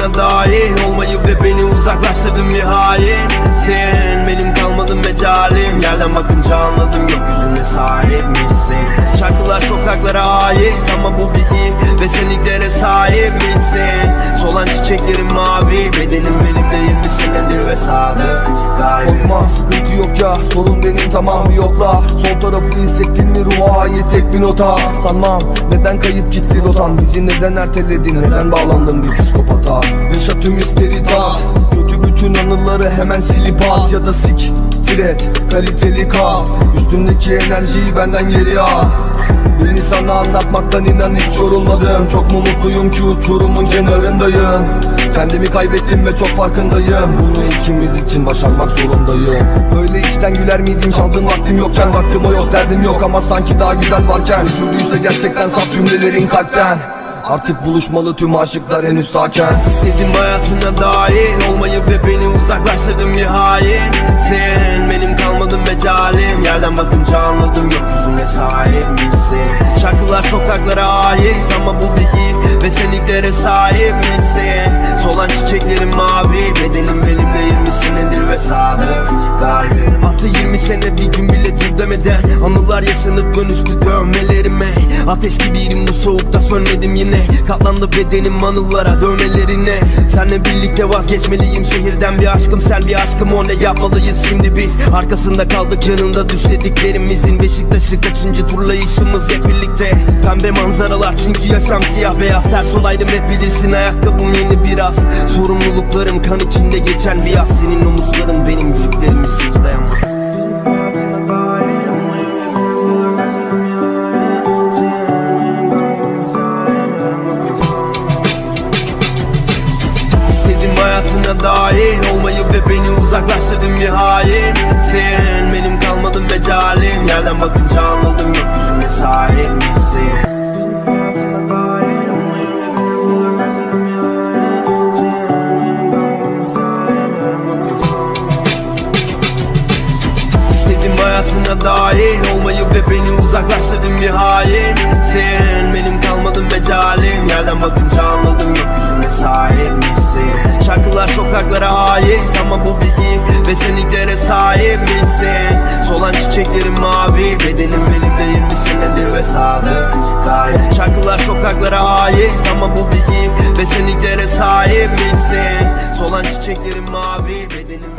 hayatına dahil Olmayı ve beni uzaklaştırdın bir hain. Sen benim kalmadı mecalim. Yerden bakınca anladım gökyüzüne sahip misin? Şarkılar sokaklara ait ama bu bir iyi Ve sen ilklere sahip misin? Solan çiçeklerin mavi sadık kalbim Korkma sıkıntı yok ya sorun benim tamam bir yokla. Sol tarafı hissettin mi ruha ait tek bir nota. Sanmam neden kayıp gitti rotan Bizi neden erteledin? Neden bağlandın bir psikopata? Yaşa tüm hisleri tat Kötü bütün anıları hemen silip at. Ya da sik tiret kaliteli kal. Üstümdeki enerjiyi benden geri al. Beni sana anlatmaktan inan hiç yorulmadım. Çok mu mutluyum ki uçurumun kenarındayım Kendimi kaybettim ve çok farkındayım. Bunu ikimiz için başarmak zorundayım. Böyle içten güler miydin çaldığın vaktim yokken Vaktim o yok derdim yok. Ama sanki daha güzel varken Ucuduysa gerçekten saf cümlelerin kalpten. Artık buluşmalı tüm aşıklar henüz sakin. İstedim hayatına dahil Olmayı ve beni uzaklaştırdın bir hain. Sen benim kalmadın mecalim Yerden bakınca anladım gökyüzüne sahip misin? Şarkılar sokaklara ait ama bu bir iyi Ve sen ilklere sahip misin? Solan çiçeklerin mavi Bedenim benimle 20 senedir ve sadık kalbim. Attı 20 sene bir gün bile dur demeden Anılar yaşanıp dönüştü dövmelerime. Ateş gibiydim bu soğukta sönmedim yine. Katlandı bedenim anılara dövmelerine. Senle birlikte vazgeçmeliyim şehirden bir aşkım. Sen bir aşkım o ne yapmalıyız şimdi biz? Arkasında kaldık yanında düşlediklerimizin. Beşiktaş'ı kaçıncı turlayışımız hep birlikte Pembe manzaralar. Çünkü yaşam siyah beyaz Ters olaydım hep bilirsin ayakkabım yeni biraz. Sorumluluklarım kan içinde geçen bir yaz. Senin omuzların benim yüklerimi sırtlayamaz. Hayatına dahil Olmayı ve beni uzaklaştırdın bir hain. Sen benim kalmadın mecalim. Yerden bakınca anladım gökyüzüne sahip hayatına dahil. Olmayı ve beni uzaklaştırdın bir hain Sen benim kalmadın mecalim. Yerden bakınca anladım gökyüzüne sahip misin? Şarkılar sokaklara ait. Ama bu bir iyi Ve sen ilklere sahip misin? Solan çiçeklerin mavi. Bedenim benimle 20 senedir ve sadık kalbim Şarkılar sokaklara ait. Ama bu bir iyi Ve sen ilklere sahip misin? Solan çiçeklerin mavi. Bedenim